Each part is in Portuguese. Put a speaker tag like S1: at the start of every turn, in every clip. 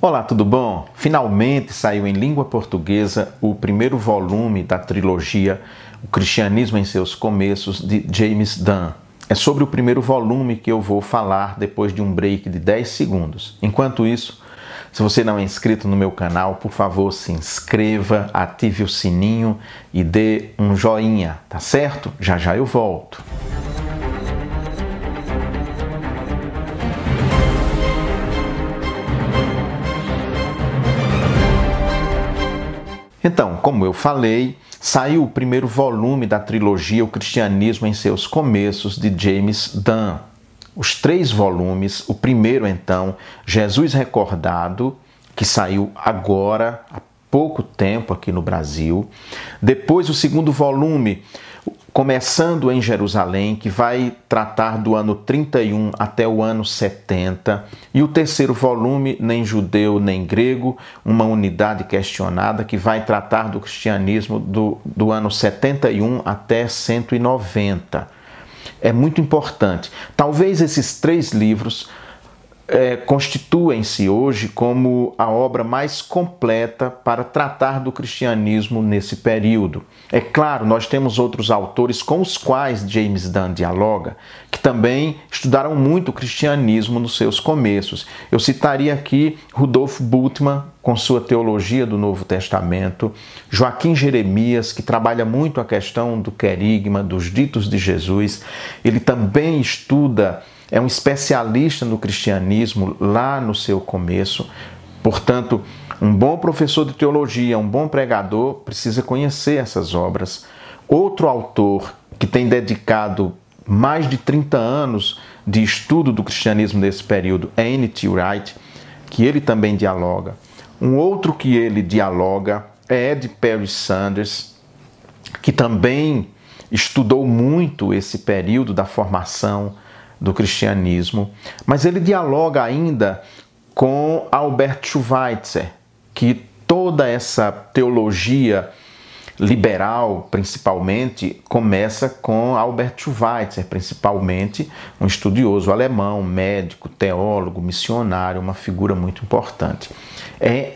S1: Olá, tudo bom? Finalmente saiu em língua portuguesa o primeiro volume da trilogia O Cristianismo em seus Começos de James Dunn. É sobre o primeiro volume que eu vou falar depois de um break de 10 segundos. Enquanto isso, se você não é inscrito no meu canal, por favor, se inscreva, ative o sininho e dê um joinha, tá certo? Já já eu volto. Então, como eu falei, saiu o primeiro volume da trilogia O Cristianismo em seus Começos, de James Dunn. Os três volumes, o primeiro então, Jesus Recordado, que saiu agora, há pouco tempo aqui no Brasil. Depois o segundo volume, começando em Jerusalém, que vai tratar do ano 31 até o ano 70, e o terceiro volume, Nem Judeu nem Grego, uma unidade questionada, que vai tratar do cristianismo do, do ano 71 até 190. É muito importante. Talvez esses três livros é, constituem-se hoje como a obra mais completa para tratar do cristianismo nesse período. É claro, nós temos outros autores com os quais James Dunn dialoga, que também estudaram muito o cristianismo nos seus começos. Eu citaria aqui Rudolf Bultmann, com sua teologia do Novo Testamento, Joaquim Jeremias, que trabalha muito a questão do querigma, dos ditos de Jesus. Ele também estuda é um especialista no cristianismo lá no seu começo. Portanto, um bom professor de teologia, um bom pregador, precisa conhecer essas obras. Outro autor que tem dedicado mais de 30 anos de estudo do cristianismo nesse período é N.T. Wright, que ele também dialoga. Um outro que ele dialoga é Ed Perry Sanders, que também estudou muito esse período da formação do cristianismo, mas ele dialoga ainda com Albert Schweitzer, que toda essa teologia liberal, principalmente, começa com Albert Schweitzer, principalmente um estudioso alemão, médico, teólogo, missionário, uma figura muito importante. É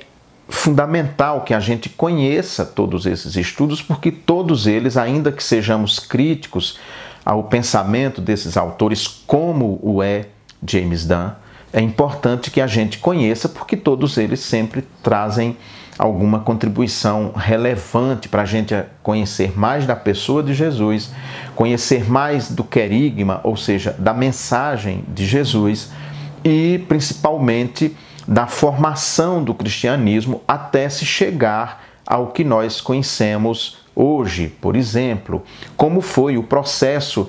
S1: fundamental que a gente conheça todos esses estudos, porque todos eles, ainda que sejamos críticos ao pensamento desses autores, como o é James Dunn, é importante que a gente conheça, porque todos eles sempre trazem alguma contribuição relevante para a gente conhecer mais da pessoa de Jesus, conhecer mais do querigma, ou seja, da mensagem de Jesus e principalmente da formação do cristianismo até se chegar ao que nós conhecemos hoje, por exemplo, como foi o processo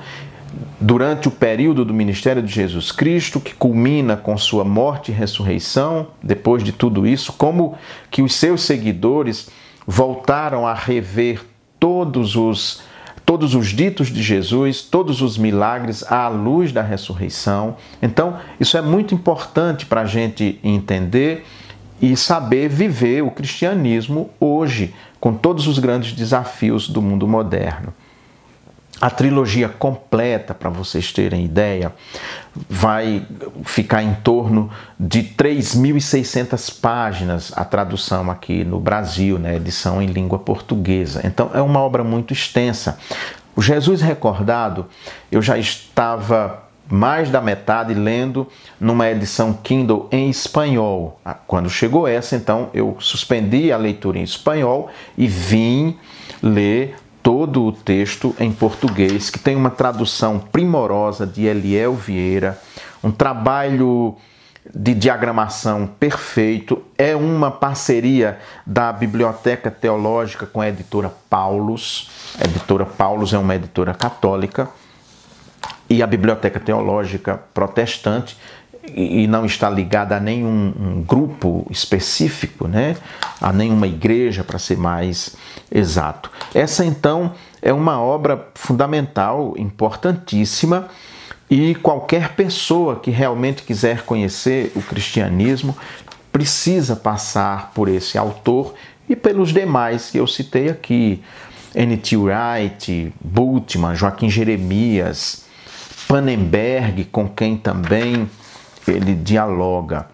S1: durante o período do ministério de Jesus Cristo, que culmina com sua morte e ressurreição, depois de tudo isso, como que os seus seguidores voltaram a rever todos os todos os ditos de Jesus, todos os milagres à luz da ressurreição. Então, isso é muito importante para a gente entender e saber viver o cristianismo hoje, com todos os grandes desafios do mundo moderno. A trilogia completa, para vocês terem ideia, vai ficar em torno de 3.600 páginas, a tradução aqui no Brasil, né, edição em língua portuguesa. Então é uma obra muito extensa. O Jesus Recordado, eu já estava mais da metade lendo numa edição Kindle em espanhol. Ah, quando chegou essa, então eu suspendi a leitura em espanhol e vim ler todo o texto em português, que tem uma tradução primorosa de Eliel Vieira, um trabalho de diagramação perfeito, é uma parceria da Biblioteca Teológica com a editora Paulus. A editora Paulus é uma editora católica e a Biblioteca Teológica Protestante e não está ligada a nenhum um grupo específico, né? a nenhuma igreja, para ser mais exato. Essa então é uma obra fundamental, importantíssima, e qualquer pessoa que realmente quiser conhecer o cristianismo precisa passar por esse autor e pelos demais que eu citei aqui. N.T. Wright, Bultmann, Joaquim Jeremias, Pannenberg, com quem também ele dialoga.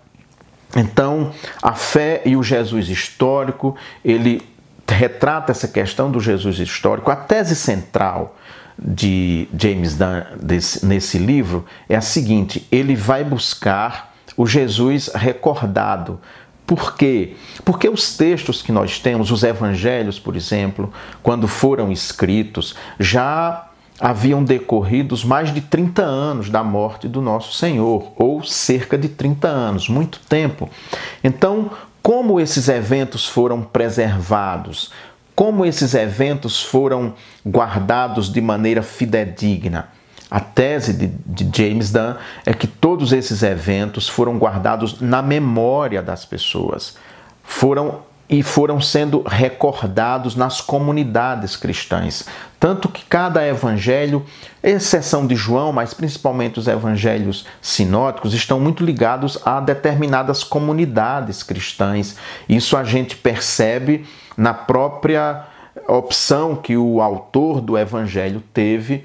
S1: Então, a fé e o Jesus histórico, ele retrata essa questão do Jesus histórico. A tese central de James Dunn desse, nesse livro é a seguinte: ele vai buscar o Jesus recordado. Por quê? Porque os textos que nós temos, os evangelhos, por exemplo, quando foram escritos, já haviam decorridos mais de 30 anos da morte do nosso Senhor, ou cerca de 30 anos, muito tempo. Então, como esses eventos foram preservados? Como esses eventos foram guardados de maneira fidedigna? A tese de, de, James Dunn é que todos esses eventos foram guardados na memória das pessoas. Foram e foram sendo recordados nas comunidades cristãs. Tanto que cada evangelho, exceção de João, mas principalmente os evangelhos sinóticos, estão muito ligados a determinadas comunidades cristãs. Isso a gente percebe na própria opção que o autor do evangelho teve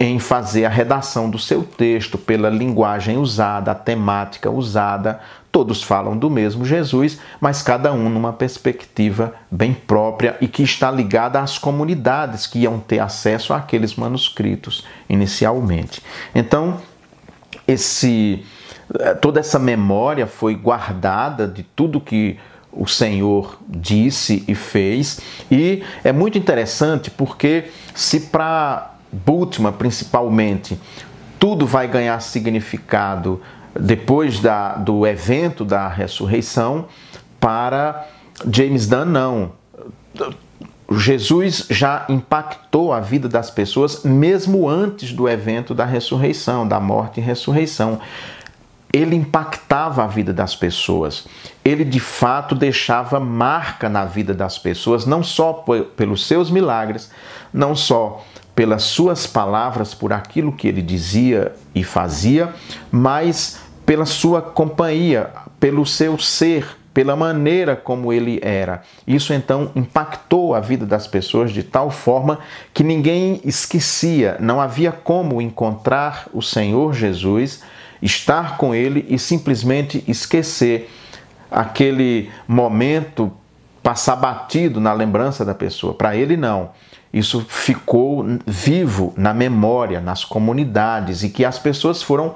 S1: em fazer a redação do seu texto, pela linguagem usada, a temática usada. Todos falam do mesmo Jesus, mas cada um numa perspectiva bem própria e que está ligada às comunidades que iam ter acesso àqueles manuscritos inicialmente. Então, esse toda essa memória foi guardada de tudo que o Senhor disse e fez, e é muito interessante porque se para Bultmann, principalmente, tudo vai ganhar significado depois da, do evento da ressurreição, para James Dunn, não. Jesus já impactou a vida das pessoas mesmo antes do evento da ressurreição, da morte e ressurreição. Ele impactava a vida das pessoas. Ele de fato deixava marca na vida das pessoas, não só pelos seus milagres, não só pelas suas palavras, por aquilo que ele dizia e fazia, mas pela sua companhia, pelo seu ser, pela maneira como ele era. Isso então impactou a vida das pessoas de tal forma que ninguém esquecia, não havia como encontrar o Senhor Jesus, estar com ele e simplesmente esquecer aquele momento passar batido na lembrança da pessoa. Para ele, não isso ficou vivo na memória, nas comunidades e que as pessoas foram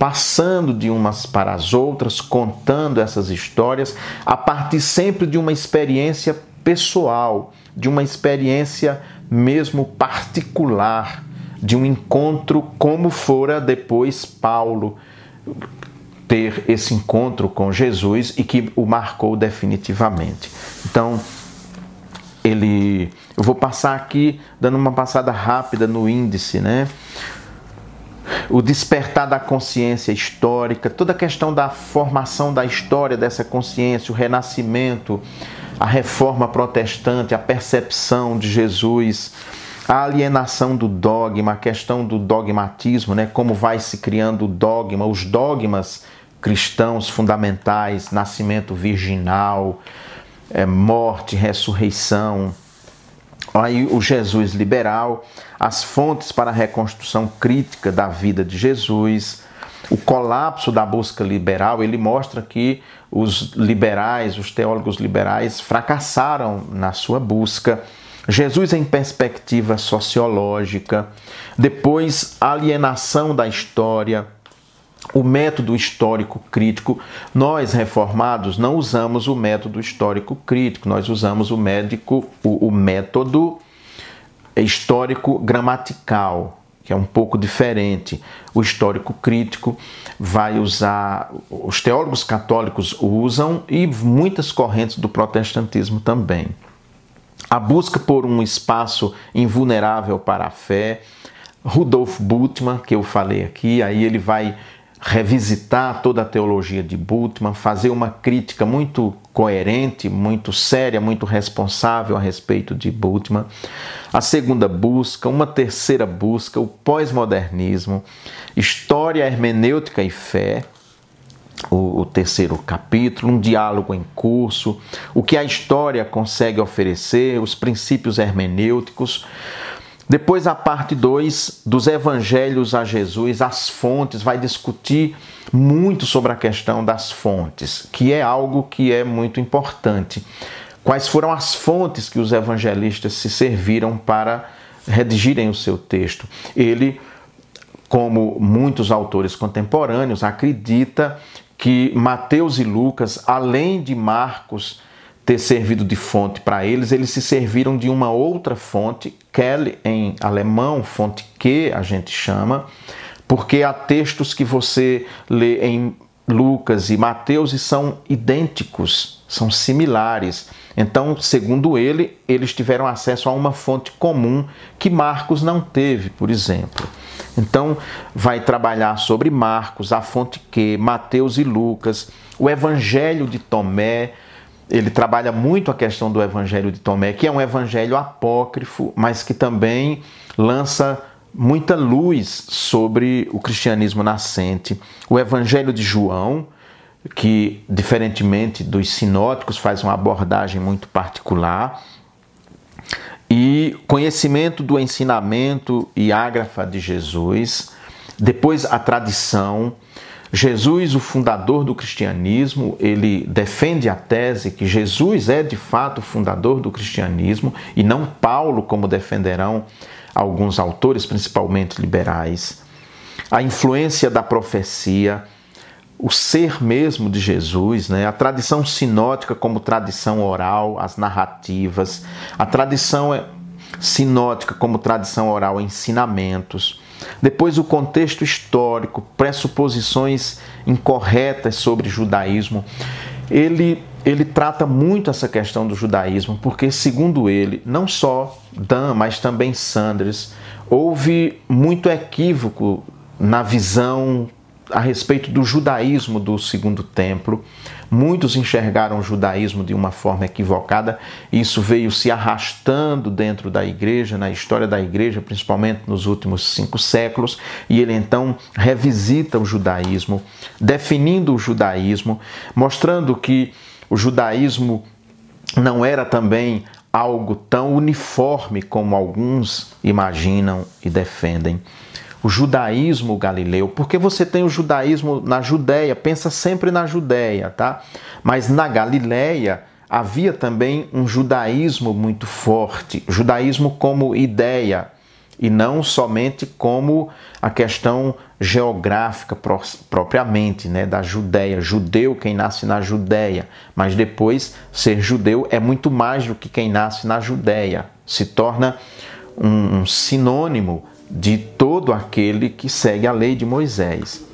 S1: passando de umas para as outras, contando essas histórias a partir sempre de uma experiência pessoal, de uma experiência mesmo particular, de um encontro como fora depois Paulo ter esse encontro com Jesus e que o marcou definitivamente. Então, ele eu vou passar aqui dando uma passada rápida no índice, né? O despertar da consciência histórica, toda a questão da formação da história dessa consciência, o renascimento, a reforma protestante, a percepção de Jesus, a alienação do dogma, a questão do dogmatismo, né? Como vai se criando o dogma, os dogmas cristãos fundamentais, nascimento virginal, é, morte, ressurreição. Aí o Jesus liberal, as fontes para a reconstrução crítica da vida de Jesus, o colapso da busca liberal, ele mostra que os liberais, os teólogos liberais, fracassaram na sua busca. Jesus em perspectiva sociológica, depois alienação da história, o método histórico crítico. Nós, reformados, não usamos o método histórico crítico, nós usamos o, médico, o, o método histórico gramatical, que é um pouco diferente. O histórico crítico vai usar, os teólogos católicos usam e muitas correntes do protestantismo também. A busca por um espaço invulnerável para a fé. Rudolf Bultmann, que eu falei aqui, aí ele vai revisitar toda a teologia de Bultmann, fazer uma crítica muito coerente, muito séria, muito responsável a respeito de Bultmann. A segunda busca, uma terceira busca, o pós-modernismo, história, hermenêutica e fé. O, o terceiro capítulo, um diálogo em curso, o que a história consegue oferecer, os princípios hermenêuticos, Depois, a parte 2 dos evangelhos a Jesus, as fontes, vai discutir muito sobre a questão das fontes, que é algo que é muito importante. Quais foram as fontes que os evangelistas se serviram para redigirem o seu texto? Ele, como muitos autores contemporâneos, acredita que Mateus e Lucas, além de Marcos, ter servido de fonte para eles, eles se serviram de uma outra fonte, Quelle em alemão, fonte que a gente chama, porque há textos que você lê em Lucas e Mateus e são idênticos, são similares. Então, segundo ele, eles tiveram acesso a uma fonte comum que Marcos não teve, por exemplo. Então, vai trabalhar sobre Marcos, a fonte que, Mateus e Lucas, o Evangelho de Tomé, ele trabalha muito a questão do Evangelho de Tomé, que é um evangelho apócrifo, mas que também lança muita luz sobre o cristianismo nascente. O Evangelho de João, que, diferentemente dos sinóticos, faz uma abordagem muito particular. E conhecimento do ensinamento e ágrafa de Jesus, depois a tradição, Jesus, o fundador do cristianismo, ele defende a tese que Jesus é de fato o fundador do cristianismo e não Paulo, como defenderão alguns autores, principalmente liberais. A influência da profecia, o ser mesmo de Jesus, né? a tradição sinótica como tradição oral, as narrativas, a tradição sinótica como tradição oral, ensinamentos depois, o contexto histórico, pressuposições incorretas sobre judaísmo. Ele, ele trata muito essa questão do judaísmo, porque, segundo ele, não só Dan, mas também Sanders, houve muito equívoco na visão a respeito do judaísmo do segundo templo. Muitos enxergaram o judaísmo de uma forma equivocada, isso veio se arrastando dentro da igreja, na história da igreja, principalmente nos últimos cinco séculos, e ele então revisita o judaísmo, definindo o judaísmo, mostrando que o judaísmo não era também algo tão uniforme como alguns imaginam e defendem o judaísmo galileu, porque você tem o judaísmo na Judéia, pensa sempre na Judéia, tá? Mas na Galileia havia também um judaísmo muito forte, judaísmo como ideia e não somente como a questão geográfica propriamente, né, da Judéia, judeu quem nasce na Judéia, mas depois ser judeu é muito mais do que quem nasce na Judéia, se torna um, um sinônimo de todo aquele que segue a lei de Moisés.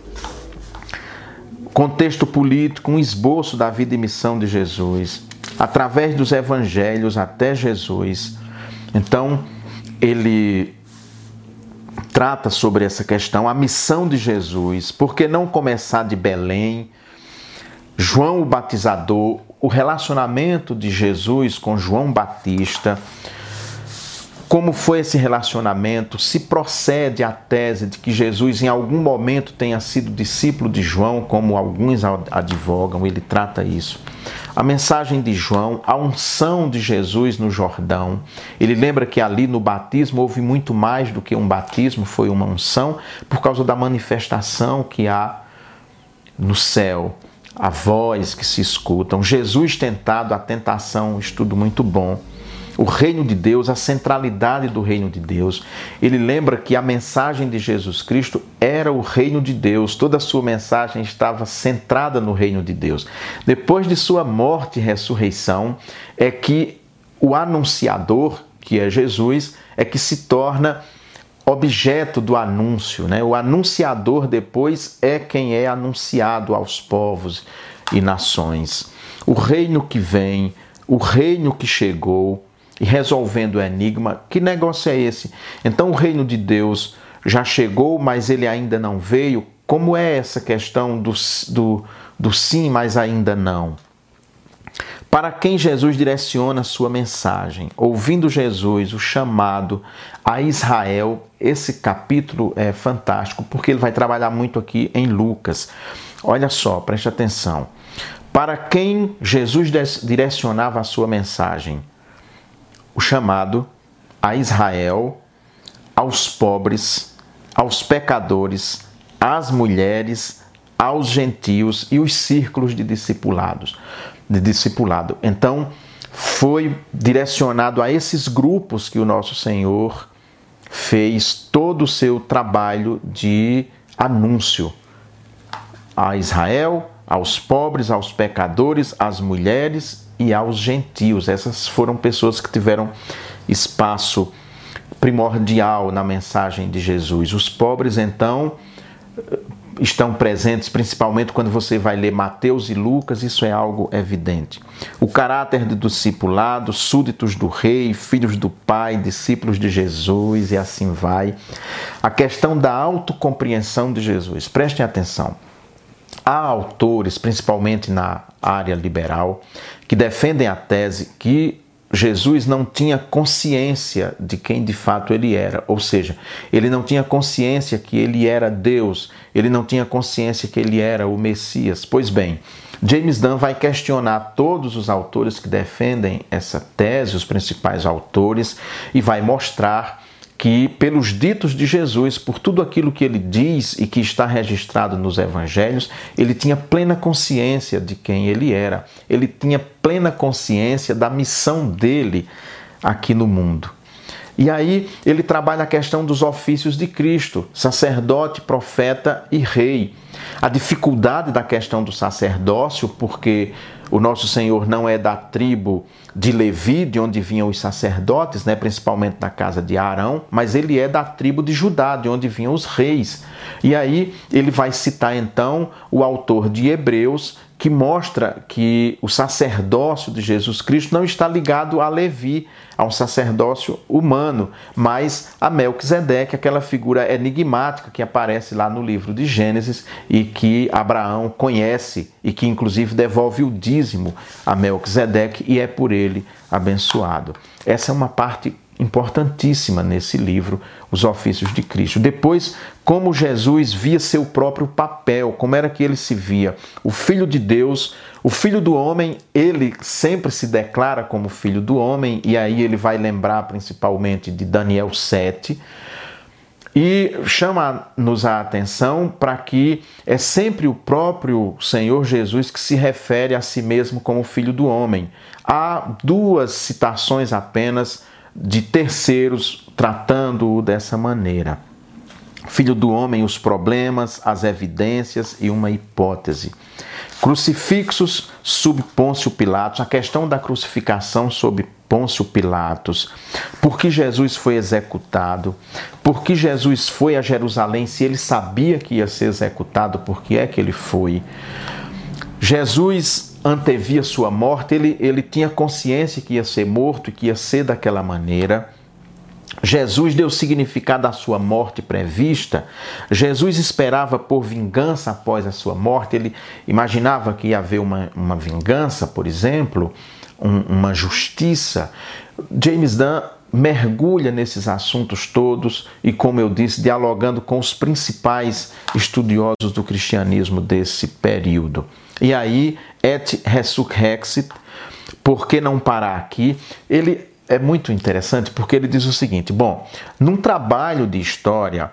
S1: Contexto político, um esboço da vida e missão de Jesus, através dos evangelhos até Jesus. Então, ele trata sobre essa questão, a missão de Jesus, por que não começar de Belém? João o Batizador, o relacionamento de Jesus com João Batista, como foi esse relacionamento? Se procede a tese de que Jesus em algum momento tenha sido discípulo de João, como alguns advogam, ele trata isso. A mensagem de João, a unção de Jesus no Jordão. Ele lembra que ali no batismo houve muito mais do que um batismo, foi uma unção, por causa da manifestação que há no céu, a voz que se escutam. Jesus tentado, a tentação, estudo muito bom o reino de Deus, a centralidade do reino de Deus. Ele lembra que a mensagem de Jesus Cristo era o reino de Deus, toda a sua mensagem estava centrada no reino de Deus. Depois de sua morte e ressurreição, é que o anunciador, que é Jesus, é que se torna objeto do anúncio, né? O anunciador depois é quem é anunciado aos povos e nações. O reino que vem, o reino que chegou, e resolvendo o enigma. Que negócio é esse? Então o reino de Deus já chegou, mas ele ainda não veio. Como é essa questão do, do, do sim, mas ainda não? Para quem Jesus direciona a sua mensagem, ouvindo Jesus, o chamado a Israel, esse capítulo é fantástico, porque ele vai trabalhar muito aqui em Lucas. Olha só, preste atenção. Para quem Jesus direcionava a sua mensagem, o chamado a Israel, aos pobres, aos pecadores, às mulheres, aos gentios e os círculos de discipulados, de discipulado. Então, foi direcionado a esses grupos que o nosso Senhor fez todo o seu trabalho de anúncio a Israel, aos pobres, aos pecadores, às mulheres e aos gentios. Essas foram pessoas que tiveram espaço primordial na mensagem de Jesus. Os pobres, então, estão presentes, principalmente quando você vai ler Mateus e Lucas, isso é algo evidente. O caráter do discipulado, súditos do rei, filhos do pai, discípulos de Jesus e assim vai. A questão da autocompreensão de Jesus. Prestem atenção. Há autores, principalmente na área liberal, que defendem a tese que Jesus não tinha consciência de quem de fato ele era, ou seja, ele não tinha consciência que ele era Deus, ele não tinha consciência que ele era o Messias. Pois bem, James Dunn vai questionar todos os autores que defendem essa tese, os principais autores, e vai mostrar que, pelos ditos de Jesus, por tudo aquilo que ele diz e que está registrado nos evangelhos, ele tinha plena consciência de quem ele era, ele tinha plena consciência da missão dele aqui no mundo. E aí ele trabalha a questão dos ofícios de Cristo, sacerdote, profeta e rei. A dificuldade da questão do sacerdócio, porque o nosso Senhor não é da tribo de Levi, de onde vinham os sacerdotes, né, principalmente da casa de Arão, mas ele é da tribo de Judá, de onde vinham os reis. E aí ele vai citar então o autor de Hebreus, que mostra que o sacerdócio de Jesus Cristo não está ligado a Levi, a um sacerdócio humano, mas a Melquisedeque, aquela figura enigmática que aparece lá no livro de Gênesis e que Abraão conhece e que inclusive devolve o dízimo a Melquisedeque e é por ele abençoado. Essa é uma parte importantíssima nesse livro, Os Ofícios de Cristo. Depois, como Jesus via seu próprio papel, como era que ele se via. O Filho de Deus, o Filho do Homem, ele sempre se declara como Filho do Homem, e aí ele vai lembrar principalmente de Daniel 7. E chama-nos a atenção para que é sempre o próprio Senhor Jesus que se refere a si mesmo como Filho do Homem. Há duas citações apenas de terceiros tratando-o dessa maneira. Filho do homem, os problemas, as evidências e uma hipótese. Crucifixos sob Pôncio Pilatos, a questão da crucificação sob Pôncio Pilatos, por que Jesus foi executado, por que Jesus foi a Jerusalém, se ele sabia que ia ser executado, por que é que ele foi. Jesus antevia sua morte, ele, ele tinha consciência que ia ser morto que ia ser daquela maneira. Jesus deu significado à sua morte prevista. Jesus esperava por vingança após a sua morte. Ele imaginava que ia haver uma, uma vingança, por exemplo, um, uma justiça. James Dunn mergulha nesses assuntos todos e, como eu disse, dialogando com os principais estudiosos do cristianismo desse período. E aí, et resurrexit, por que não parar aqui? Ele é muito interessante porque ele diz o seguinte: bom, num trabalho de história,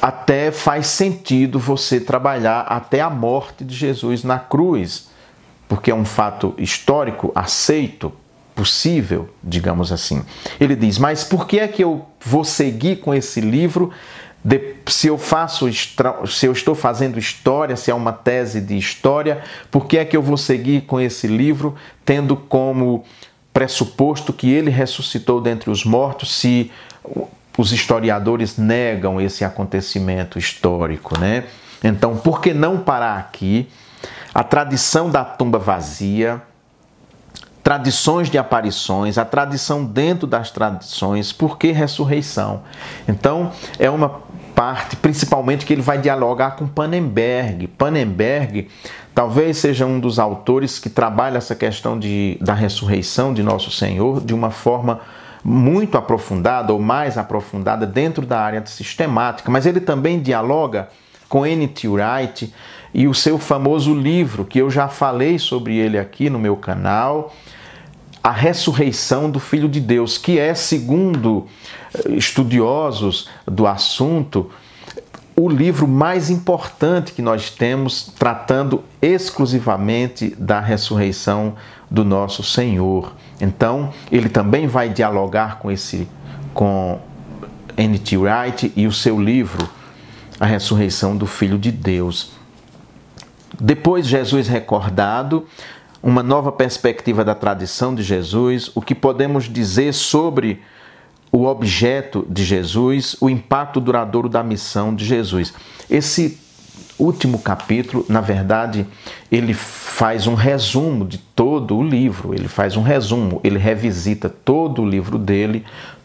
S1: até faz sentido você trabalhar até a morte de Jesus na cruz, porque é um fato histórico aceito, possível, digamos assim. Ele diz: mas por que é que eu vou seguir com esse livro de, se eu faço se eu estou fazendo história, se é uma tese de história, por que é que eu vou seguir com esse livro, tendo como pressuposto que ele ressuscitou dentre os mortos, se os historiadores negam esse acontecimento histórico, né? Então, por que não parar aqui? A tradição da tumba vazia, tradições de aparições, a tradição dentro das tradições, por que ressurreição? Então, é uma parte, principalmente que ele vai dialogar com Pannenberg. Pannenberg talvez seja um dos autores que trabalha essa questão de, da ressurreição de nosso Senhor de uma forma muito aprofundada ou mais aprofundada dentro da área sistemática, mas ele também dialoga com N.T. Wright e o seu famoso livro, que eu já falei sobre ele aqui no meu canal, a ressurreição do Filho de Deus, que é, segundo eh, estudiosos do assunto, o livro mais importante que nós temos tratando exclusivamente da ressurreição do nosso Senhor. Então, ele também vai dialogar com esse com N.T. Wright e o seu livro A Ressurreição do Filho de Deus. Depois Jesus recordado, uma nova perspectiva da tradição de Jesus, o que podemos dizer sobre o objeto de Jesus, o impacto duradouro da missão de Jesus. Esse último capítulo, na verdade, ele faz um resumo de todo o livro, ele faz um resumo, ele revisita todo o livro dele,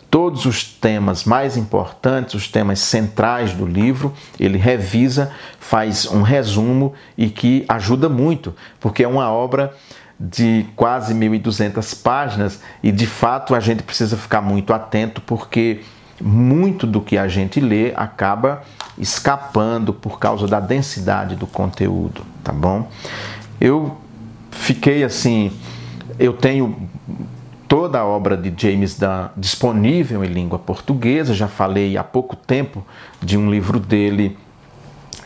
S1: todos os temas mais importantes, os temas centrais do livro, ele revisa, faz um resumo e que ajuda muito, porque é uma obra de quase 1.200 páginas e de fato a gente precisa ficar muito atento porque muito do que a gente lê acaba escapando por causa da densidade do conteúdo, tá bom? Eu fiquei assim, eu tenho toda a obra de James Dunn disponível em língua portuguesa, já falei há pouco tempo de um livro dele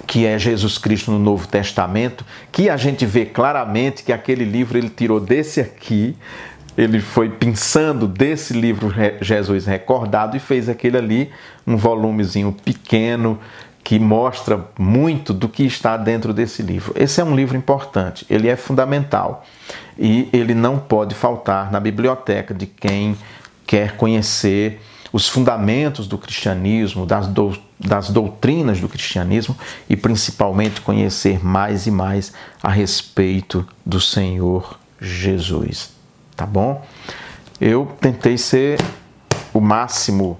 S1: que é Jesus Cristo no Novo Testamento, que a gente vê claramente que aquele livro ele tirou desse aqui, ele foi pensando desse livro Jesus Recordado e fez aquele ali, um volumezinho pequeno que mostra muito do que está dentro desse livro. Esse é um livro importante, ele é fundamental e ele não pode faltar na biblioteca de quem quer conhecer os fundamentos do cristianismo, das, do, das doutrinas do cristianismo e principalmente conhecer mais e mais a respeito do Senhor Jesus. Tá bom? Eu tentei ser o máximo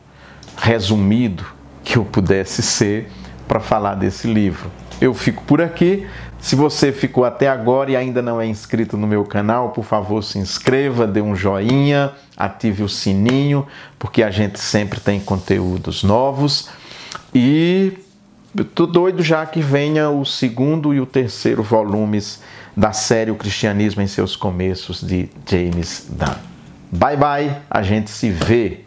S1: resumido que eu pudesse ser para falar desse livro. Eu fico por aqui. Se você ficou até agora e ainda não é inscrito no meu canal, por favor, se inscreva, dê um joinha, ative o sininho, porque a gente sempre tem conteúdos novos. E tô doido já que venha o segundo e o terceiro volumes da série O Cristianismo em seus Começos de James Dunn. Bye bye, a gente se vê.